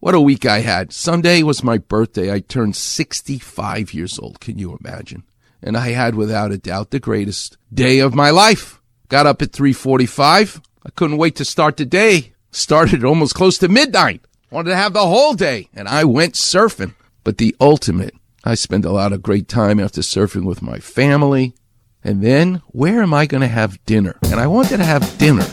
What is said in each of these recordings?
What a week I had. Sunday was my birthday. I turned 65 years old. Can you imagine? And I had without a doubt the greatest day of my life. Got up at 3:45. I couldn't wait to start the day. Started almost close to midnight. Wanted to have the whole day and I went surfing. But the ultimate, I spent a lot of great time after surfing with my family. And then where am I going to have dinner? And I wanted to have dinner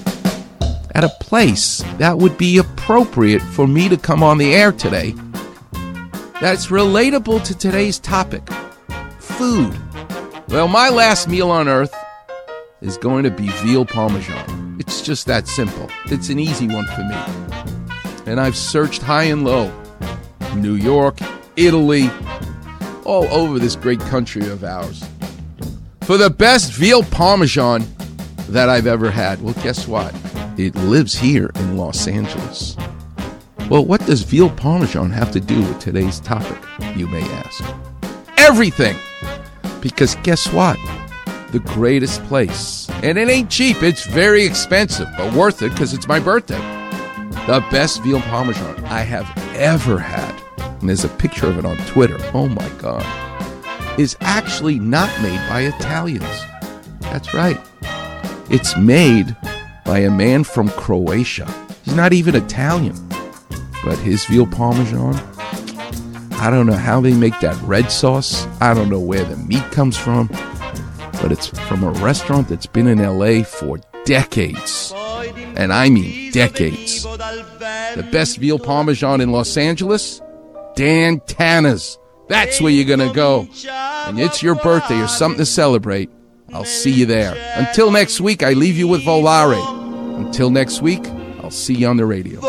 at a place that would be appropriate for me to come on the air today that's relatable to today's topic food. Well, my last meal on earth is going to be veal parmesan. It's just that simple. It's an easy one for me. And I've searched high and low New York, Italy, all over this great country of ours for the best veal parmesan that I've ever had. Well, guess what? It lives here in Los Angeles. Well, what does veal parmesan have to do with today's topic, you may ask? Everything! Because guess what? The greatest place. And it ain't cheap, it's very expensive, but worth it because it's my birthday. The best veal parmesan I have ever had, and there's a picture of it on Twitter. Oh my God. Is actually not made by Italians. That's right. It's made by a man from Croatia. He's not even Italian. But his veal parmesan, I don't know how they make that red sauce. I don't know where the meat comes from. But it's from a restaurant that's been in LA for decades. And I mean decades. The best veal parmesan in Los Angeles? Dan Tana's. That's where you're going to go. And it's your birthday or something to celebrate. I'll see you there. Until next week, I leave you with Volare. Until next week, I'll see you on the radio.